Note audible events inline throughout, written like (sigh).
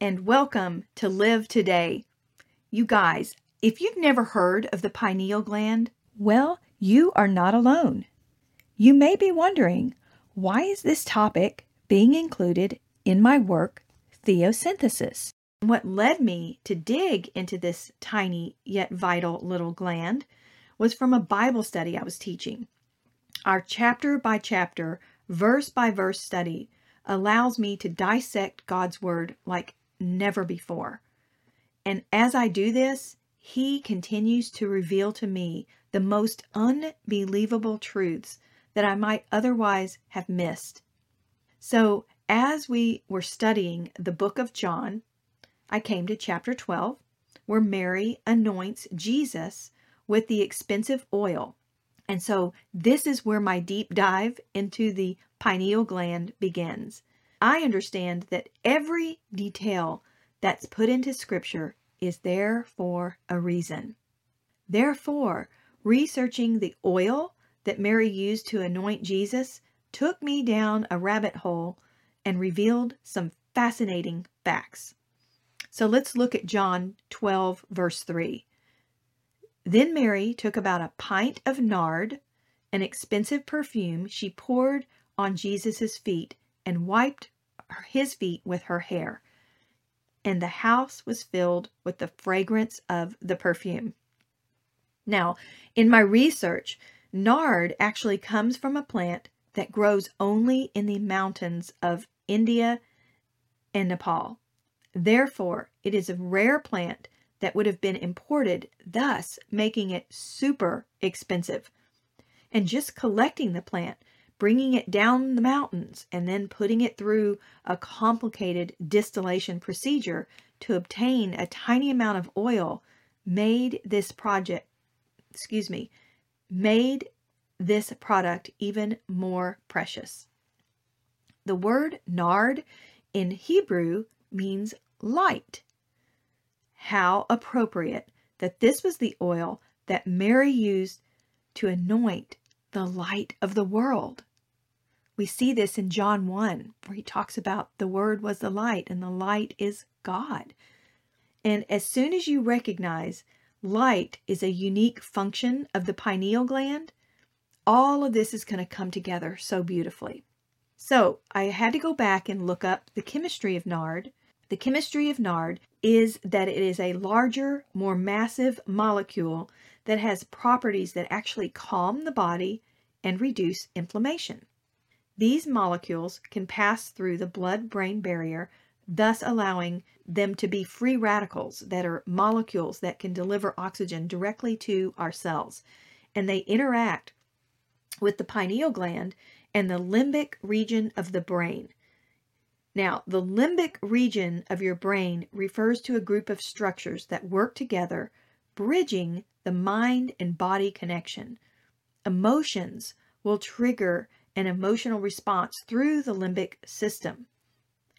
and welcome to Live Today. You guys, if you've never heard of the pineal gland, well, you are not alone. You may be wondering, why is this topic being included in my work, Theosynthesis? What led me to dig into this tiny yet vital little gland was from a Bible study I was teaching. Our chapter by chapter, verse by verse study allows me to dissect God's Word like never before. And as I do this, He continues to reveal to me the most unbelievable truths that I might otherwise have missed. So, as we were studying the book of John, I came to chapter 12, where Mary anoints Jesus with the expensive oil. And so, this is where my deep dive into the pineal gland begins. I understand that every detail that's put into Scripture is there for a reason. Therefore, researching the oil that Mary used to anoint Jesus took me down a rabbit hole and revealed some fascinating facts. So let's look at John 12, verse 3. Then Mary took about a pint of nard, an expensive perfume she poured on Jesus' feet and wiped his feet with her hair. And the house was filled with the fragrance of the perfume. Now, in my research, nard actually comes from a plant that grows only in the mountains of India and Nepal. Therefore, it is a rare plant that would have been imported, thus making it super expensive. And just collecting the plant bringing it down the mountains and then putting it through a complicated distillation procedure to obtain a tiny amount of oil made this project, excuse me, made this product even more precious. The word nard in Hebrew means light. How appropriate that this was the oil that Mary used to anoint the light of the world. We see this in John 1, where he talks about the Word was the light, and the light is God. And as soon as you recognize light is a unique function of the pineal gland, all of this is going to come together so beautifully. So I had to go back and look up the chemistry of nard. The chemistry of nard is that it is a larger, more massive molecule that has properties that actually calm the body and reduce inflammation. These molecules can pass through the blood brain barrier, thus allowing them to be free radicals that are molecules that can deliver oxygen directly to our cells. And they interact with the pineal gland and the limbic region of the brain. Now, the limbic region of your brain refers to a group of structures that work together, bridging the mind and body connection. Emotions will trigger an emotional response through the limbic system.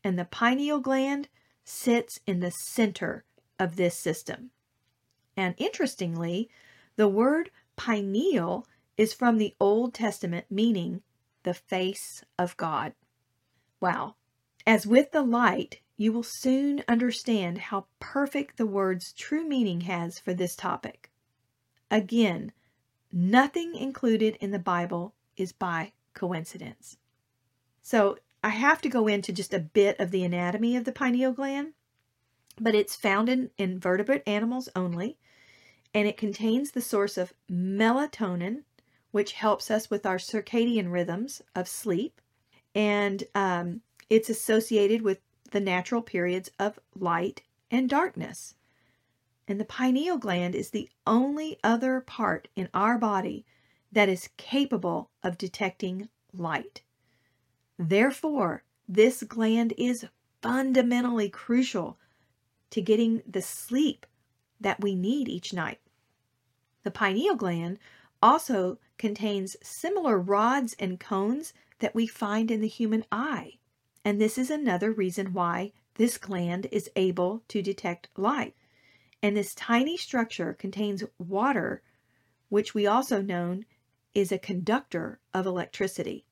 And the pineal gland sits in the center of this system. And interestingly, the word pineal is from the Old Testament meaning the face of God. Wow. As with the light, you will soon understand how perfect the word's true meaning has for this topic. Again, nothing included in the Bible is by coincidence. So I have to go into just a bit of the anatomy of the pineal gland, but it's found in invertebrate animals only, and it contains the source of melatonin, which helps us with our circadian rhythms of sleep, and um, it's associated with the natural periods of light and darkness. And the pineal gland is the only other part in our body that is capable of detecting light. Therefore, this gland is fundamentally crucial to getting the sleep that we need each night. The pineal gland also contains similar rods and cones that we find in the human eye. And this is another reason why this gland is able to detect light. And this tiny structure contains water, which we also know is a conductor of electricity.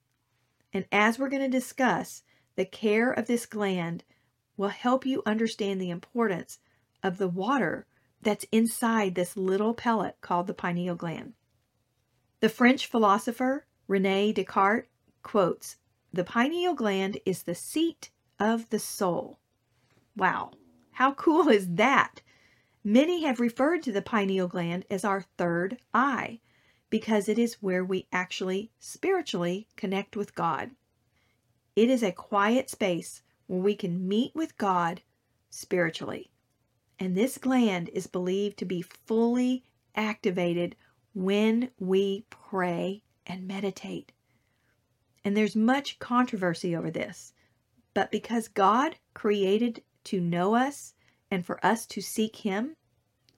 And as we're going to discuss, the care of this gland will help you understand the importance of the water that's inside this little pellet called the pineal gland. The French philosopher Rene Descartes quotes The pineal gland is the seat of the soul. Wow, how cool is that? Many have referred to the pineal gland as our third eye because it is where we actually spiritually connect with God. It is a quiet space where we can meet with God spiritually. And this gland is believed to be fully activated when we pray and meditate. And there's much controversy over this. But because God created to know us and for us to seek Him,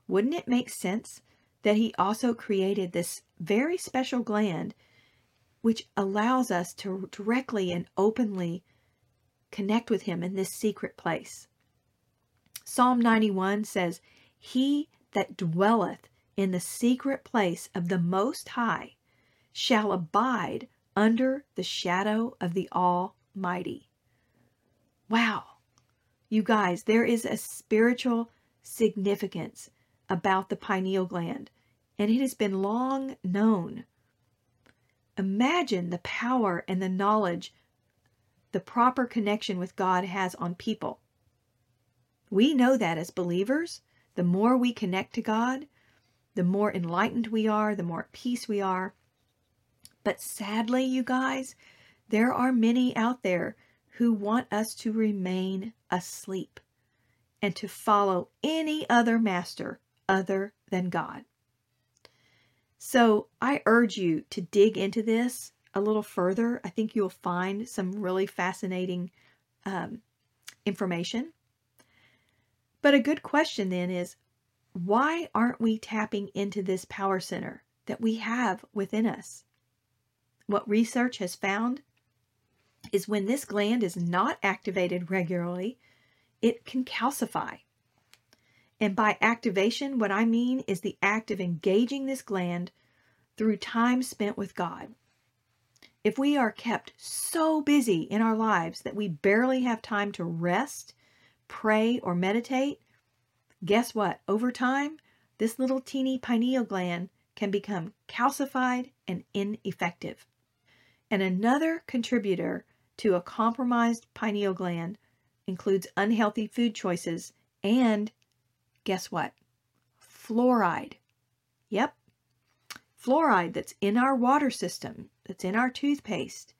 wouldn't it make sense that He also created this very special gland which allows us to directly and openly connect with Him in this secret place? Psalm 91 says, He that dwelleth in the secret place of the Most High shall abide under the shadow of the Almighty. Wow. You guys, there is a spiritual significance about the pineal gland, and it has been long known. Imagine the power and the knowledge the proper connection with God has on people. We know that as believers, the more we connect to God, the more enlightened we are, the more at peace we are. But sadly, you guys, there are many out there who want us to remain asleep and to follow any other master other than God. So I urge you to dig into this a little further. I think you'll find some really fascinating um, information. But a good question then is why aren't we tapping into this power center that we have within us? What research has found is when this gland is not activated regularly, it can calcify. And by activation, what I mean is the act of engaging this gland through time spent with God. If we are kept so busy in our lives that we barely have time to rest pray, or meditate, guess what? Over time, this little teeny pineal gland can become calcified and ineffective. And another contributor to a compromised pineal gland includes unhealthy food choices and guess what? Fluoride. Yep. Fluoride that's in our water system, that's in our toothpaste,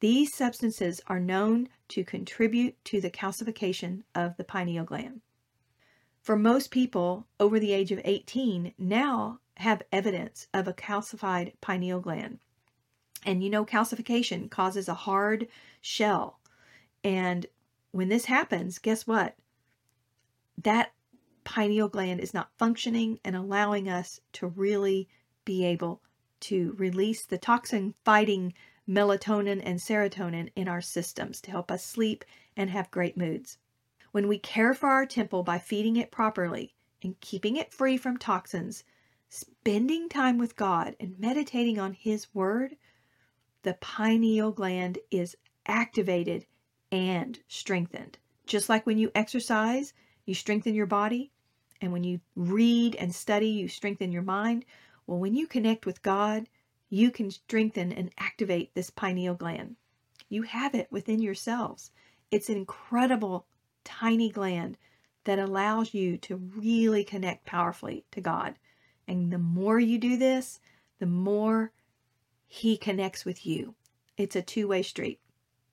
these substances are known to contribute to the calcification of the pineal gland. For most people over the age of 18 now have evidence of a calcified pineal gland. And you know, calcification causes a hard shell. And when this happens, guess what? That pineal gland is not functioning and allowing us to really be able to release the toxin fighting melatonin and serotonin in our systems to help us sleep and have great moods. When we care for our temple by feeding it properly and keeping it free from toxins, spending time with God and meditating on His Word, the pineal gland is activated and strengthened. Just like when you exercise, you strengthen your body, and when you read and study, you strengthen your mind. Well, when you connect with God, you can strengthen and activate this pineal gland. You have it within yourselves. It's an incredible tiny gland that allows you to really connect powerfully to God. And the more you do this, the more he connects with you. It's a two-way street.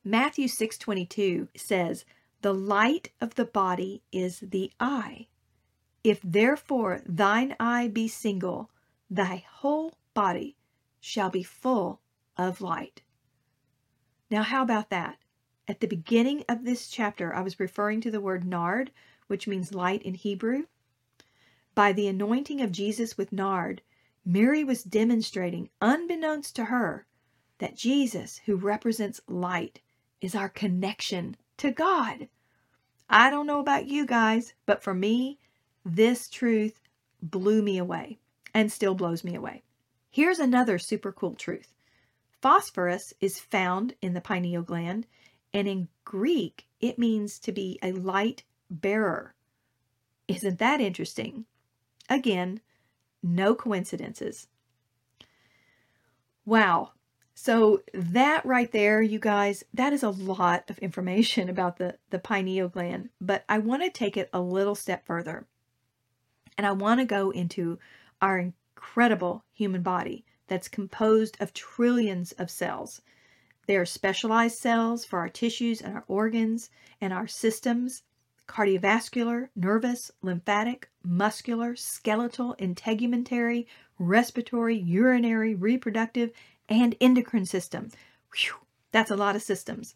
Matthew 6:22 says, "The light of the body is the eye. If therefore thine eye be single, thy whole body shall be full of light. Now, how about that? At the beginning of this chapter, I was referring to the word nard, which means light in Hebrew. By the anointing of Jesus with nard, Mary was demonstrating, unbeknownst to her, that Jesus, who represents light, is our connection to God. I don't know about you guys, but for me, this truth blew me away and still blows me away. Here's another super cool truth phosphorus is found in the pineal gland, and in Greek, it means to be a light bearer. Isn't that interesting? Again, no coincidences. Wow. So that right there, you guys, that is a lot of information (laughs) about the, the pineal gland, but I want to take it a little step further. And I want to go into our incredible human body that's composed of trillions of cells. They are specialized cells for our tissues and our organs and our systems cardiovascular, nervous, lymphatic, muscular, skeletal, integumentary, respiratory, urinary, reproductive, and endocrine system. Whew, that's a lot of systems.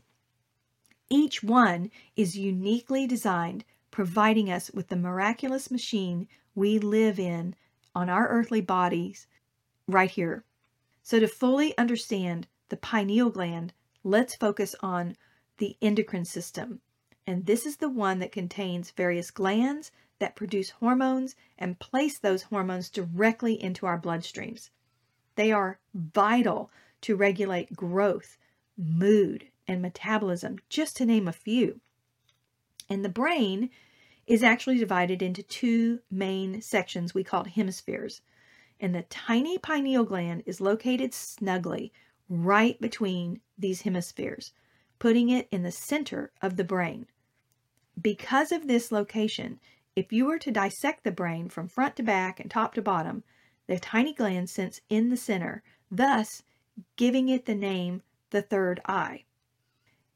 Each one is uniquely designed, providing us with the miraculous machine we live in on our earthly bodies right here. So, to fully understand the pineal gland, let's focus on the endocrine system. And this is the one that contains various glands that produce hormones and place those hormones directly into our bloodstreams. They are vital to regulate growth, mood, and metabolism, just to name a few. And the brain is actually divided into two main sections we call hemispheres. And the tiny pineal gland is located snugly right between these hemispheres, putting it in the center of the brain. Because of this location, if you were to dissect the brain from front to back and top to bottom, the tiny gland sits in the center, thus giving it the name the third eye.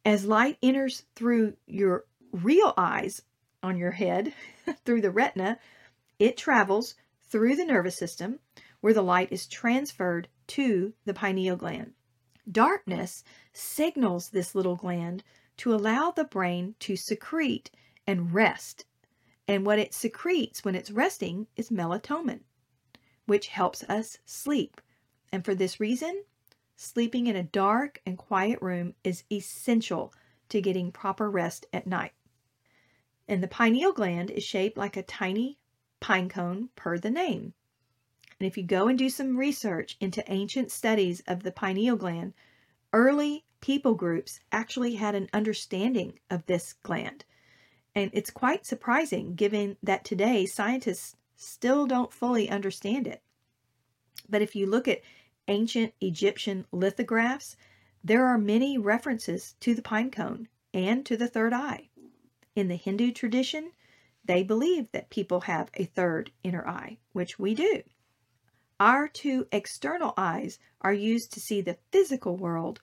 As light enters through your real eyes on your head, (laughs) through the retina, it travels through the nervous system where the light is transferred to the pineal gland. Darkness signals this little gland to allow the brain to secrete and rest. And what it secretes when it's resting is melatonin, which helps us sleep. And for this reason, sleeping in a dark and quiet room is essential to getting proper rest at night. And the pineal gland is shaped like a tiny pine cone per the name. And if you go and do some research into ancient studies of the pineal gland, early people groups actually had an understanding of this gland. And it's quite surprising given that today scientists still don't fully understand it. But if you look at ancient Egyptian lithographs, there are many references to the pine cone and to the third eye. In the Hindu tradition, they believe that people have a third inner eye, which we do. Our two external eyes are used to see the physical world,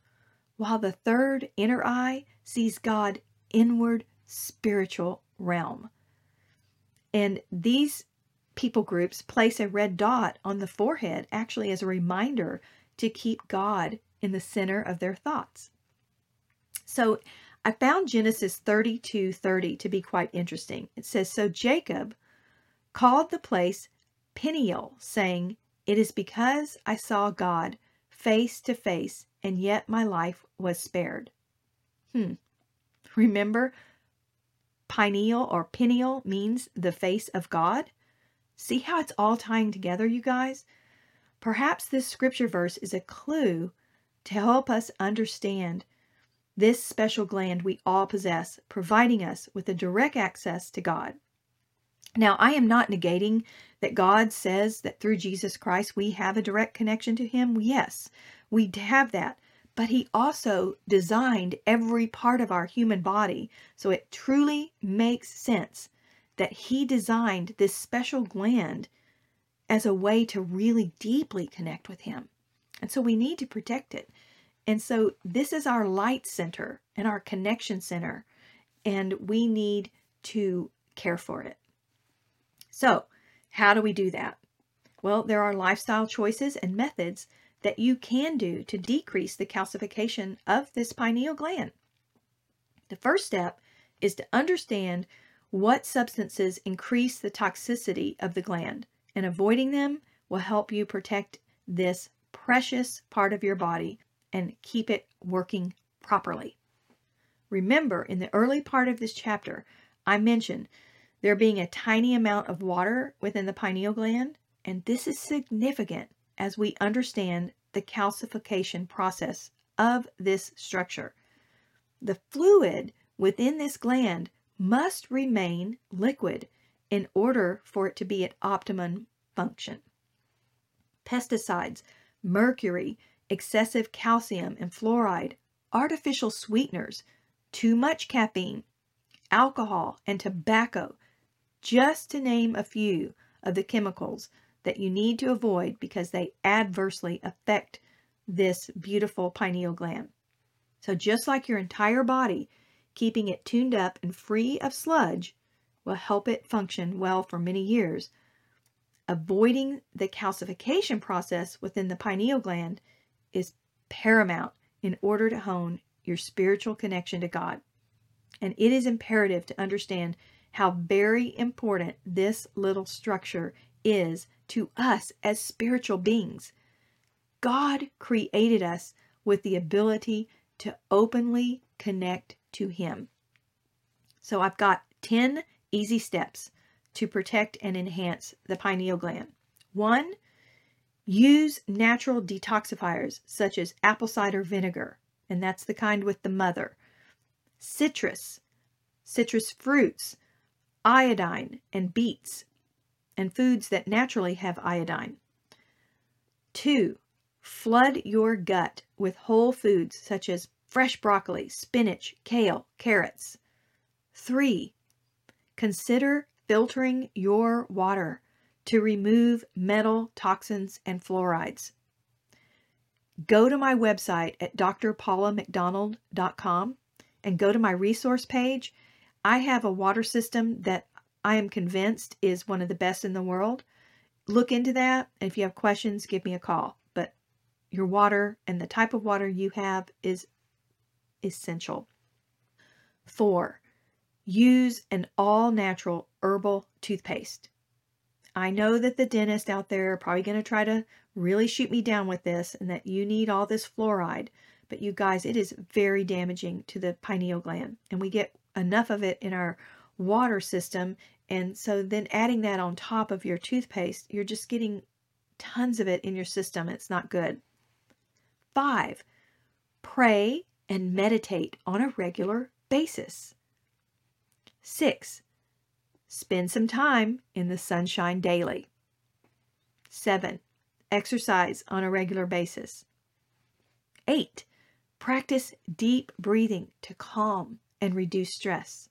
while the third inner eye sees God inward spiritual realm. And these people groups place a red dot on the forehead actually as a reminder to keep God in the center of their thoughts. So I found Genesis 32 30 to be quite interesting. It says, So Jacob called the place Peniel, saying, It is because I saw God face to face, and yet my life was spared. Hmm. Remember, Peniel or pineal means the face of God. See how it's all tying together, you guys? Perhaps this scripture verse is a clue to help us understand this special gland we all possess, providing us with a direct access to God. Now, I am not negating that God says that through Jesus Christ we have a direct connection to Him. Yes, we have that but he also designed every part of our human body. So it truly makes sense that he designed this special gland as a way to really deeply connect with him. And so we need to protect it. And so this is our light center and our connection center, and we need to care for it. So, how do we do that? Well, there are lifestyle choices and methods that you can do to decrease the calcification of this pineal gland. The first step is to understand what substances increase the toxicity of the gland, and avoiding them will help you protect this precious part of your body and keep it working properly. Remember, in the early part of this chapter, I mentioned there being a tiny amount of water within the pineal gland, and this is significant as we understand the calcification process of this structure. The fluid within this gland must remain liquid in order for it to be at optimum function. Pesticides, mercury, excessive calcium and fluoride, artificial sweeteners, too much caffeine, alcohol, and tobacco, just to name a few of the chemicals that you need to avoid because they adversely affect this beautiful pineal gland. So, just like your entire body, keeping it tuned up and free of sludge will help it function well for many years. Avoiding the calcification process within the pineal gland is paramount in order to hone your spiritual connection to God. And it is imperative to understand how very important this little structure is to us as spiritual beings. God created us with the ability to openly connect to Him. So I've got 10 easy steps to protect and enhance the pineal gland. One, use natural detoxifiers such as apple cider vinegar, and that's the kind with the mother, citrus, citrus fruits, iodine, and beets, and foods that naturally have iodine. Two, flood your gut with whole foods such as fresh broccoli, spinach, kale, carrots. Three, consider filtering your water to remove metal, toxins, and fluorides. Go to my website at drpaulamcdonald.com and go to my resource page. I have a water system that I am convinced is one of the best in the world. Look into that. If you have questions, give me a call. But your water and the type of water you have is essential. Four, use an all natural herbal toothpaste. I know that the dentist out there are probably going to try to really shoot me down with this and that you need all this fluoride, but you guys, it is very damaging to the pineal gland, and we get enough of it in our water system. And so then adding that on top of your toothpaste, you're just getting tons of it in your system. It's not good. Five, pray and meditate on a regular basis. Six, spend some time in the sunshine daily. Seven, exercise on a regular basis. Eight, practice deep breathing to calm and reduce stress.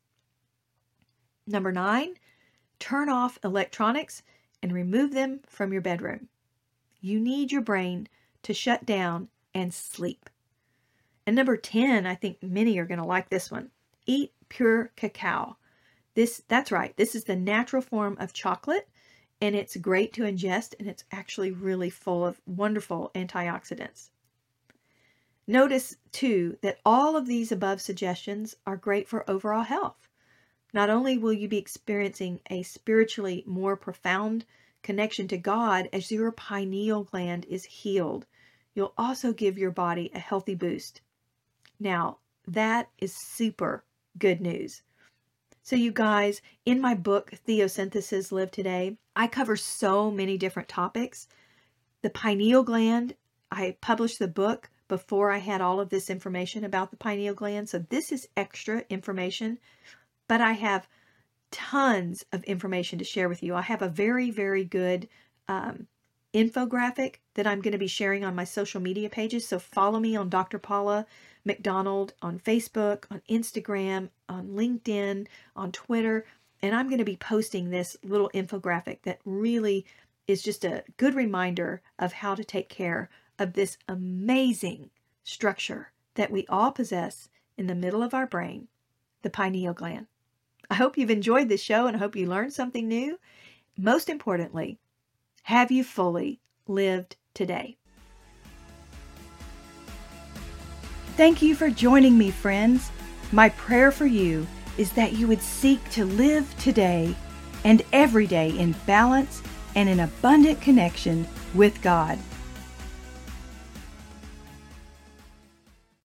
Number nine, turn off electronics and remove them from your bedroom. You need your brain to shut down and sleep. And number 10, I think many are going to like this one. Eat pure cacao. This that's right. This is the natural form of chocolate and it's great to ingest and it's actually really full of wonderful antioxidants. Notice too that all of these above suggestions are great for overall health. Not only will you be experiencing a spiritually more profound connection to God as your pineal gland is healed, you'll also give your body a healthy boost. Now, that is super good news. So, you guys, in my book, Theosynthesis Live Today, I cover so many different topics. The pineal gland, I published the book before I had all of this information about the pineal gland. So, this is extra information, but I have tons of information to share with you. I have a very, very good um, infographic that I'm going to be sharing on my social media pages. So, follow me on Dr. Paula McDonald on Facebook, on Instagram, on LinkedIn, on Twitter, and I'm going to be posting this little infographic that really is just a good reminder of how to take care of this amazing structure that we all possess in the middle of our brain, the pineal gland. I hope you've enjoyed this show and I hope you learned something new. Most importantly, have you fully lived today? Thank you for joining me, friends. My prayer for you is that you would seek to live today and every day in balance and in abundant connection with God